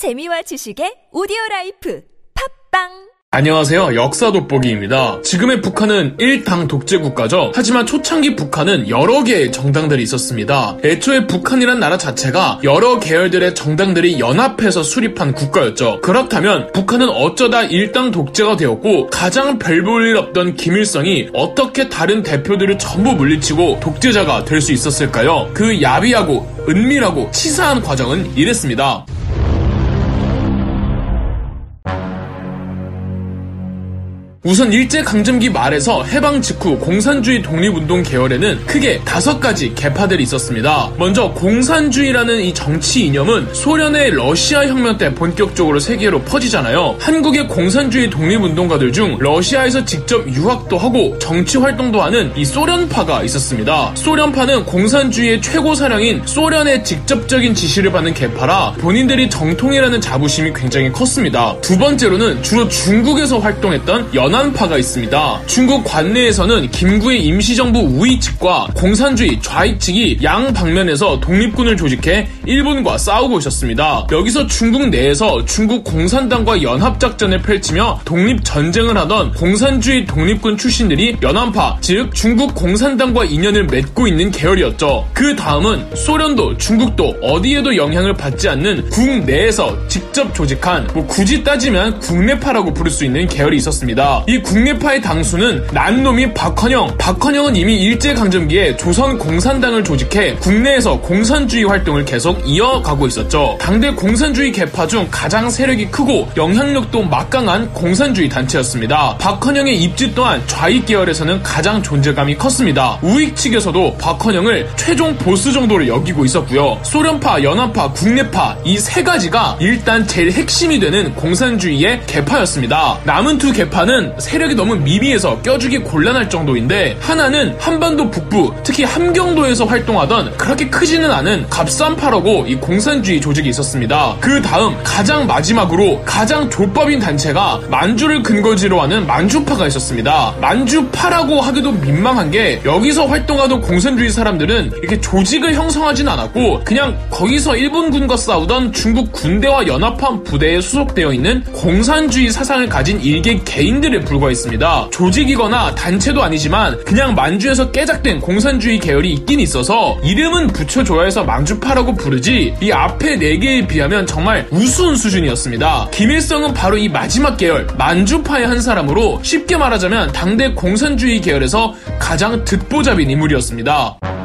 재미와 지식의 오디오 라이프 팟빵 안녕하세요. 역사 돋보기입니다. 지금의 북한은 일당 독재 국가죠. 하지만 초창기 북한은 여러 개의 정당들이 있었습니다. 애초에 북한이란 나라 자체가 여러 계열들의 정당들이 연합해서 수립한 국가였죠. 그렇다면 북한은 어쩌다 일당 독재가 되었고 가장 별 볼 일 없던 김일성이 어떻게 다른 대표들을 전부 물리치고 독재자가 될 수 있었을까요? 그 야비하고 은밀하고 치사한 과정은 이랬습니다. 우선 일제강점기 말에서 해방 직후 공산주의 독립운동 계열에는 크게 다섯 가지 계파들이 있었습니다. 먼저 공산주의라는 이 정치 이념은 소련의 러시아 혁명 때 본격적으로 세계로 퍼지잖아요. 한국의 공산주의 독립운동가들 중 러시아에서 직접 유학도 하고 정치 활동도 하는 이 소련파가 있었습니다. 소련파는 공산주의의 최고 사령인 소련의 직접적인 지시를 받는 계파라 본인들이 정통이라는 자부심이 굉장히 컸습니다. 두 번째로는 주로 중국에서 활동했던 연 연안파가 있습니다. 중국 관내에서는 김구의 임시정부 우위 측과 공산주의 좌익 측이 양 방면에서 독립군을 조직해 일본과 싸우고 있었습니다. 여기서 중국 내에서 중국 공산당과 연합작전을 펼치며 독립전쟁을 하던 공산주의 독립군 출신들이 연안파, 즉 중국 공산당과 인연을 맺고 있는 계열이었죠. 그 다음은 소련도 중국도 어디에도 영향을 받지 않는 국내에서 직접 조직한 뭐 굳이 따지면 국내파라고 부를 수 있는 계열이 있었습니다. 이 국내파의 당수는 난놈이 박헌영. 박헌영은 이미 일제강점기에 조선 공산당을 조직해 국내에서 공산주의 활동을 계속 이어가고 있었죠. 당대 공산주의 계파 중 가장 세력이 크고 영향력도 막강한 공산주의 단체였습니다. 박헌영의 입지 또한 좌익 계열에서는 가장 존재감이 컸습니다. 우익 측에서도 박헌영을 최종 보스 정도로 여기고 있었고요. 소련파, 연합파, 국내파 이 세 가지가 일단 제일 핵심이 되는 공산주의의 계파였습니다. 남은 두 계파는 세력이 너무 미비해서 껴주기 곤란할 정도인데 하나는 한반도 북부 특히 함경도에서 활동하던 그렇게 크지는 않은 갑산파라고 이 공산주의 조직이 있었습니다. 그 다음 가장 마지막으로 가장 조법인 단체가 만주를 근거지로 하는 만주파가 있었습니다. 만주파라고 하기도 민망한 게 여기서 활동하던 공산주의 사람들은 이렇게 조직을 형성하진 않았고 그냥 거기서 일본군과 싸우던 중국 군대와 연합한 부대에 소속되어 있는 공산주의 사상을 가진 일개 개인들을 불과했습니다. 조직이거나 단체도 아니지만 그냥 만주에서 깨작된 공산주의 계열이 있긴 있어서 이름은 붙여줘야 해서 만주파라고 부르지 이 앞에 4개에 비하면 정말 우스운 수준이었습니다. 김일성은 바로 이 마지막 계열 만주파의 한 사람으로 쉽게 말하자면 당대 공산주의 계열에서 가장 듣보잡인 인물이었습니다.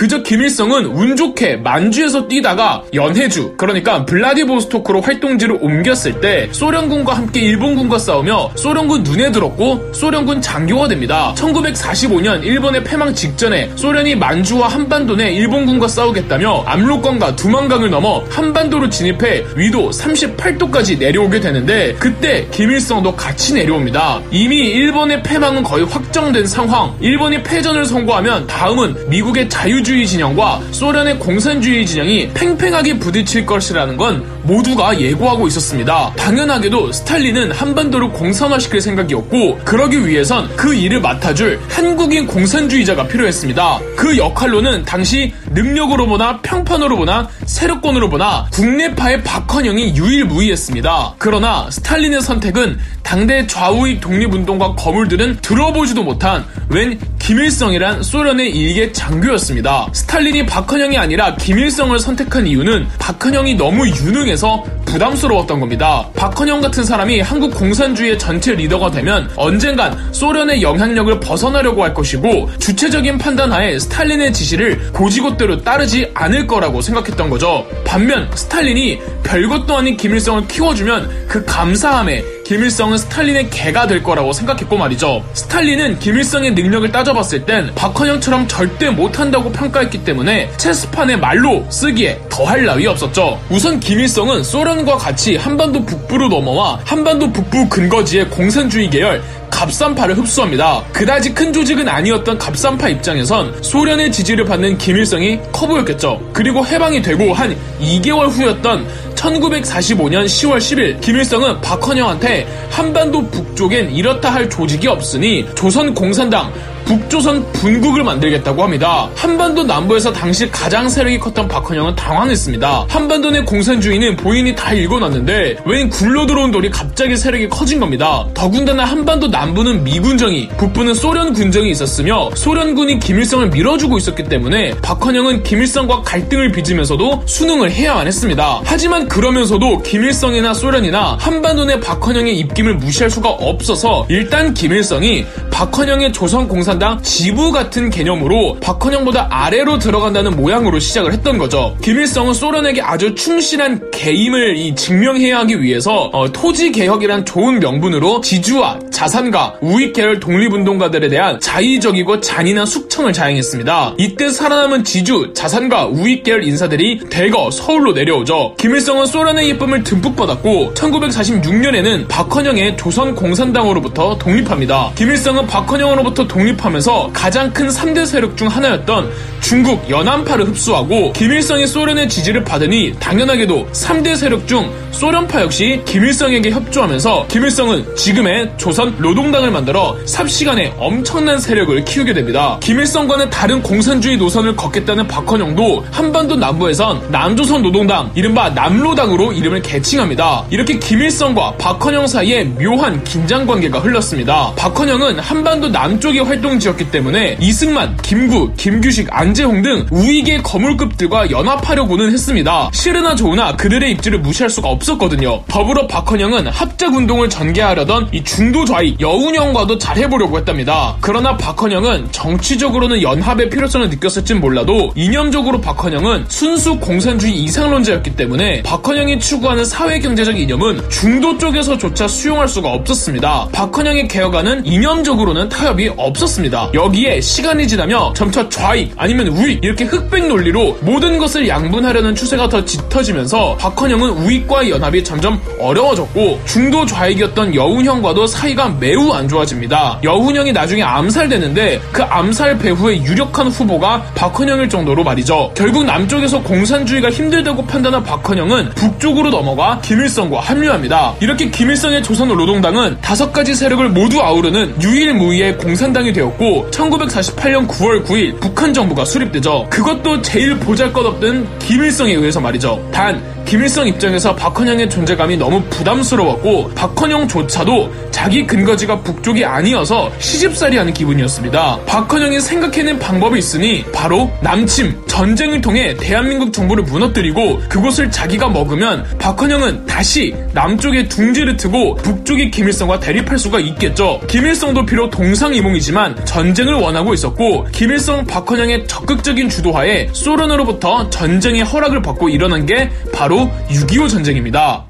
그저 김일성은 운 좋게 만주에서 뛰다가 연해주 그러니까 블라디보스토크로 활동지를 옮겼을 때 소련군과 함께 일본군과 싸우며 소련군 눈에 들었고 소련군 장교가 됩니다. 1945년 일본의 패망 직전에 소련이 만주와 한반도 내 일본군과 싸우겠다며 압록강과 두만강을 넘어 한반도로 진입해 위도 38도까지 내려오게 되는데 그때 김일성도 같이 내려옵니다. 이미 일본의 패망은 거의 확정된 상황. 일본이 패전을 선고하면 다음은 미국의 자유주의 자유주의 진영과 소련의 공산주의 진영이 팽팽하게 부딪힐 것이라는 건 모두가 예고하고 있었습니다. 당연하게도 스탈린은 한반도를 공산화시킬 생각이었고 그러기 위해선 그 일을 맡아줄 한국인 공산주의자가 필요했습니다. 그 역할로는 당시 능력으로 보나 평판으로 보나 세력권으로 보나 국내파의 박헌영이 유일무이했습니다. 그러나 스탈린의 선택은 당대 좌우익 독립운동가 거물들은 들어보지도 못한 웬 김일성이란 소련의 일개 장교였습니다. 스탈린이 박헌영이 아니라 김일성을 선택한 이유는 박헌영이 너무 유능해서 부담스러웠던 겁니다. 박헌영 같은 사람이 한국 공산주의의 전체 리더가 되면 언젠간 소련의 영향력을 벗어나려고 할 것이고 주체적인 판단하에 스탈린의 지시를 곧이곧대로 따르지 않을 거라고 생각했던 거죠. 반면 스탈린이 별것도 아닌 김일성을 키워주면 그 감사함에 김일성은 스탈린의 개가 될 거라고 생각했고 말이죠. 스탈린은 김일성의 능력을 따져봤을 땐 박헌영처럼 절대 못한다고 평가했기 때문에 체스판에 말로 쓰기에 더할 나위 없었죠. 우선 김일성은 소련과 같이 한반도 북부로 넘어와 한반도 북부 근거지의 공산주의 계열 갑산파를 흡수합니다. 그다지 큰 조직은 아니었던 갑산파 입장에선 소련의 지지를 받는 김일성이 커 보였겠죠. 그리고 해방이 되고 한 2개월 후였던 1945년 10월 10일 김일성은 박헌영한테 한반도 북쪽엔 이렇다 할 조직이 없으니 조선 공산당 북조선 분국을 만들겠다고 합니다. 한반도 남부에서 당시 가장 세력이 컸던 박헌영은 당황했습니다. 한반도 내 공산주의는 본인이 다 읽어놨는데 웬 굴러 들어온 돌이 갑자기 세력이 커진 겁니다. 더군다나 한반도 남부는 미군정이, 북부는 소련 군정이 있었으며 소련군이 김일성을 밀어주고 있었기 때문에 박헌영은 김일성과 갈등을 빚으면서도 수능을 해야만 했습니다. 하지만 그러면서도 김일성이나 소련이나 한반도 내 박헌영의 입김을 무시할 수가 없어서 일단 김일성이 박헌영의 조선공산 당 지부 같은 개념으로 박헌영보다 아래로 들어간다는 모양으로 시작을 했던 거죠. 김일성은 소련에게 아주 충실한 개임을 증명해야 하기 위해서 어, 토지 개혁이란 좋은 명분으로 지주와 자산가, 우익 계열 독립운동가들에 대한 자의적이고 잔인한 숙청을 자행했습니다. 이때 살아남은 지주, 자산가, 우익 계열 인사들이 대거 서울로 내려오죠. 김일성은 소련의 예쁨을 듬뿍 받았고 1946년에는 박헌영의 조선공산당으로부터 독립합니다. 김일성은 박헌영으로부터 독립하면서 가장 큰 3대 세력 중 하나였던 중국 연안파를 흡수하고 김일성이 소련의 지지를 받으니 당연하게도 3대 세력 중 소련파 역시 김일성에게 협조하면서 김일성은 지금의 조선 노동당을 만들어 삽시간에 엄청난 세력을 키우게 됩니다. 김일성과는 다른 공산주의 노선을 걷겠다는 박헌영도 한반도 남부에선 남조선 노동당, 이른바 남로당으로 이름을 개칭합니다. 이렇게 김일성과 박헌영 사이에 묘한 긴장 관계가 흘렀습니다. 박헌영은 한반도 남쪽의 활동지였기 때문에 이승만, 김구, 김규식, 안재홍 등 우익의 거물급들과 연합하려고는 했습니다. 싫으나 좋으나 그들의 입지를 무시할 수가 없었거든요. 더불어 박헌영은 합작운동을 전개하려던 이 중도 좌익 여운형과도 잘 해보려고 했답니다. 그러나 박헌영은 정치적으로는 연합의 필요성을 느꼈을진 몰라도 이념적으로 박헌영은 순수 공산주의 이상론자였기 때문에 박헌영이 추구하는 사회경제적 이념은 중도 쪽에서조차 수용할 수가 없었습니다. 박헌영의 개혁안은 이념적으로는 타협이 없었습니다. 여기에 시간이 지나며 점차 좌익 아니면 우익 이렇게 흑백 논리로 모든 것을 양분하려는 추세가 더 짙어지면서 박헌영은 우익과의 연합이 점점 어려워졌고 중도 좌익이었던 여운형과도 사이가 매우 안 좋아집니다. 여운형이 나중에 암살되는데 그 암살 배후의 유력한 후보가 박헌영일 정도로 말이죠. 결국 남쪽에서 공산주의가 힘들다고 판단한 박헌영은 북쪽으로 넘어가 김일성과 합류합니다. 이렇게 김일성의 조선 노동당은 다섯 가지 세력을 모두 아우르는 유일무이의 공산당이 되었고 1948년 9월 9일 북한 정부가 수립되죠. 그것도 제일 보잘것없던 김일성에 의해서 말이죠. 단 김일성 입장에서 박헌영의 존재감이 너무 부담스러웠고 박헌영조차도 자기 근거지가 북쪽이 아니어서 시집살이 하는 기분이었습니다. 박헌영이 생각해낸 방법이 있으니 바로 남침, 전쟁을 통해 대한민국 정부를 무너뜨리고 그곳을 자기가 먹으면 박헌영은 다시 남쪽에 둥지를 트고 북쪽의 김일성과 대립할 수가 있겠죠. 김일성도 비록 동상이몽이지만 전쟁을 원하고 있었고 김일성 박헌영의 적극적인 주도하에 소련으로부터 전쟁의 허락을 받고 일어난 게 바로 6.25 전쟁입니다.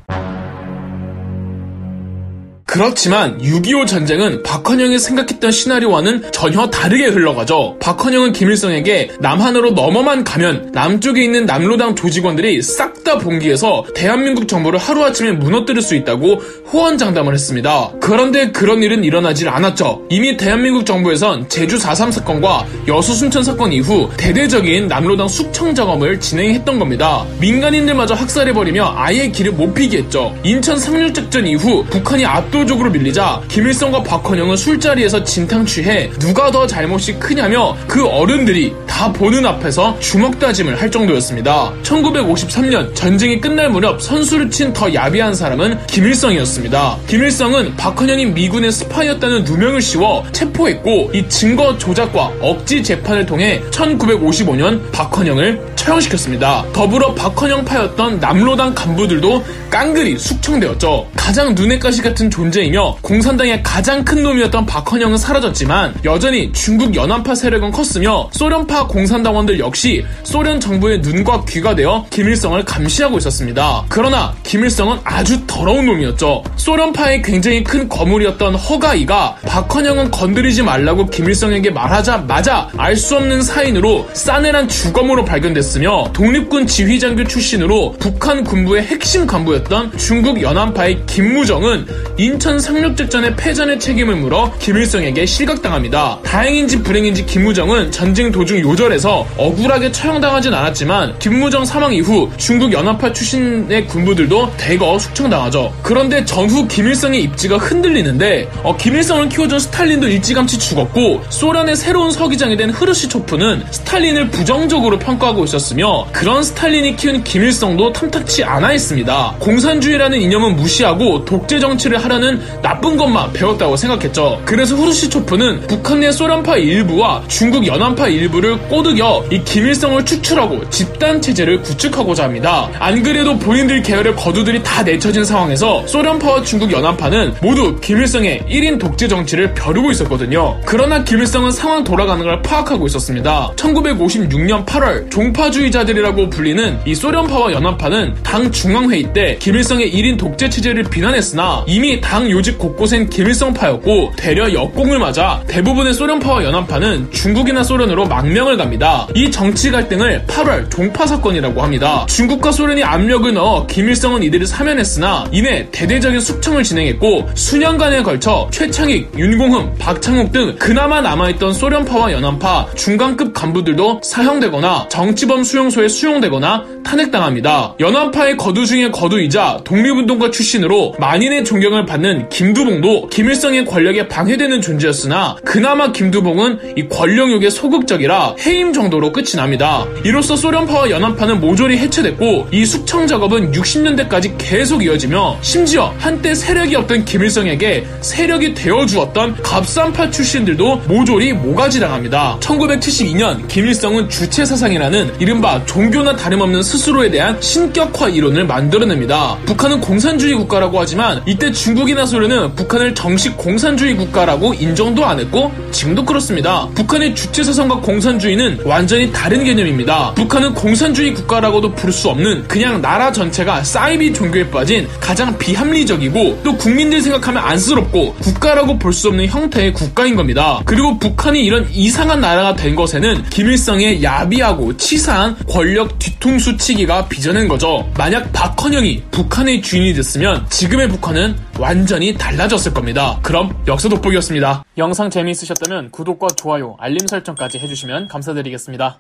그렇지만 6.25 전쟁은 박헌영이 생각했던 시나리오와는 전혀 다르게 흘러가죠. 박헌영은 김일성에게 남한으로 넘어만 가면 남쪽에 있는 남로당 조직원들이 싹 다 봉기해서 대한민국 정부를 하루아침에 무너뜨릴 수 있다고 호언장담을 했습니다. 그런데 그런 일은 일어나질 않았죠. 이미 대한민국 정부에선 제주 4.3 사건과 여수 순천 사건 이후 대대적인 남로당 숙청 작업을 진행했던 겁니다. 민간인들마저 학살해버리며 아예 길을 못 피게 했죠. 인천 상륙작전 이후 북한이 압도 압도적으로 밀리자 김일성과 박헌영은 술자리에서 진탕 취해 누가 더 잘못이 크냐며 그 어른들이 다 보는 앞에서 주먹 다짐을 할 정도였습니다. 1953년 전쟁이 끝날 무렵 선수를 친 더 야비한 사람은 김일성이었습니다. 김일성은 박헌영이 미군의 스파이였다는 누명을 씌워 체포했고 이 증거 조작과 억지 재판을 통해 1955년 박헌영을 처형시켰습니다. 더불어 박헌영 파였던 남로당 간부들도 깡그리 숙청되었죠. 가장 눈에 가시 같은 존재 이며 공산당의 가장 큰 놈이었던 박헌영은 사라졌지만 여전히 중국 연안파 세력은 컸으며 소련파 공산당원들 역시 소련 정부의 눈과 귀가 되어 김일성을 감시하고 있었습니다. 그러나 김일성은 아주 더러운 놈이었죠. 소련파의 굉장히 큰 거물이었던 허가이가 박헌영은 건드리지 말라고 김일성에게 말하자마자 알 수 없는 사인으로 싸늘한 주검으로 발견됐으며 독립군 지휘장교 출신으로 북한 군부의 핵심 간부였던 중국 연안파의 김무정은 인 인천 상륙작전의 패전의 책임을 물어 김일성에게 실각당합니다. 다행인지 불행인지 김무정은 전쟁 도중 요절해서 억울하게 처형당하진 않았지만 김무정 사망 이후 중국 연안파 출신의 군부들도 대거 숙청당하죠. 그런데 전후 김일성의 입지가 흔들리는데 어, 김일성을 키워준 스탈린도 일찌감치 죽었고 소련의 새로운 서기장이 된 흐루시초프는 스탈린을 부정적으로 평가하고 있었으며 그런 스탈린이 키운 김일성도 탐탁치 않아 있습니다. 공산주의라는 이념은 무시하고 독재 정치를 하려는 나쁜 것만 배웠다고 생각했죠. 그래서 후르시초프는 북한 내 소련파 일부와 중국 연합파 일부를 꼬드겨 이 김일성을 추출하고 집단 체제를 구축하고자 합니다. 안 그래도 본인들 계열의 거두들이 다 내쳐진 상황에서 소련파와 중국 연합파는 모두 김일성의 1인 독재 정치를 벼르고 있었거든요. 그러나 김일성은 상황 돌아가는 걸 파악하고 있었습니다. 1956년 8월 종파주의자들이라고 불리는 이 소련파와 연합파는 당 중앙회의 때 김일성의 1인 독재 체제를 비난했으나 이미 당 요직 곳곳엔 김일성파였고 되려 역공을 맞아 대부분의 소련파와 연합파는 중국이나 소련으로 망명을 갑니다. 이 정치 갈등을 8월 종파 사건이라고 합니다. 중국과 소련이 압력을 넣어 김일성은 이들을 사면했으나 이내 대대적인 숙청을 진행했고 수년간에 걸쳐 최창익, 윤공흠, 박창욱 등 그나마 남아있던 소련파와 연합파 중간급 간부들도 사형되거나 정치범 수용소에 수용되거나 탄핵당합니다. 연합파의 거두 중의 거두이자 독립운동가 출신으로 만인의 존경을 받는 김두봉도 김일성의 권력에 방해되는 존재였으나 그나마 김두봉은 이 권력욕에 소극적이라 해임 정도로 끝이 납니다. 이로써 소련파와 연합파는 모조리 해체됐고 이 숙청 작업은 60년대까지 계속 이어지며 심지어 한때 세력이 없던 김일성에게 세력이 되어주었던 갑산파 출신들도 모조리 모가지당합니다. 1972년 김일성은 주체 사상이라는 이른바 종교나 다름없는 스스로에 대한 신격화 이론을 만들어냅니다. 북한은 공산주의 국가라고 하지만 이때 중국이 나 소련은 북한을 정식 공산주의 국가라고 인정도 안 했고 지금도 그렇습니다. 북한의 주체사상과 공산주의는 완전히 다른 개념입니다. 북한은 공산주의 국가라고도 부를 수 없는 그냥 나라 전체가 사이비 종교에 빠진 가장 비합리적이고 또 국민들 생각하면 안쓰럽고 국가라고 볼 수 없는 형태의 국가인 겁니다. 그리고 북한이 이런 이상한 나라가 된 것에는 김일성의 야비하고 치사한 권력 뒤통수 치기가 빚어낸 거죠. 만약 박헌영이 북한의 주인이 됐으면 지금의 북한은 완전히 달라졌을 겁니다. 그럼 역사 돋보기였습니다. 영상 재미있으셨다면 구독과 좋아요, 알림 설정까지 해주시면 감사드리겠습니다.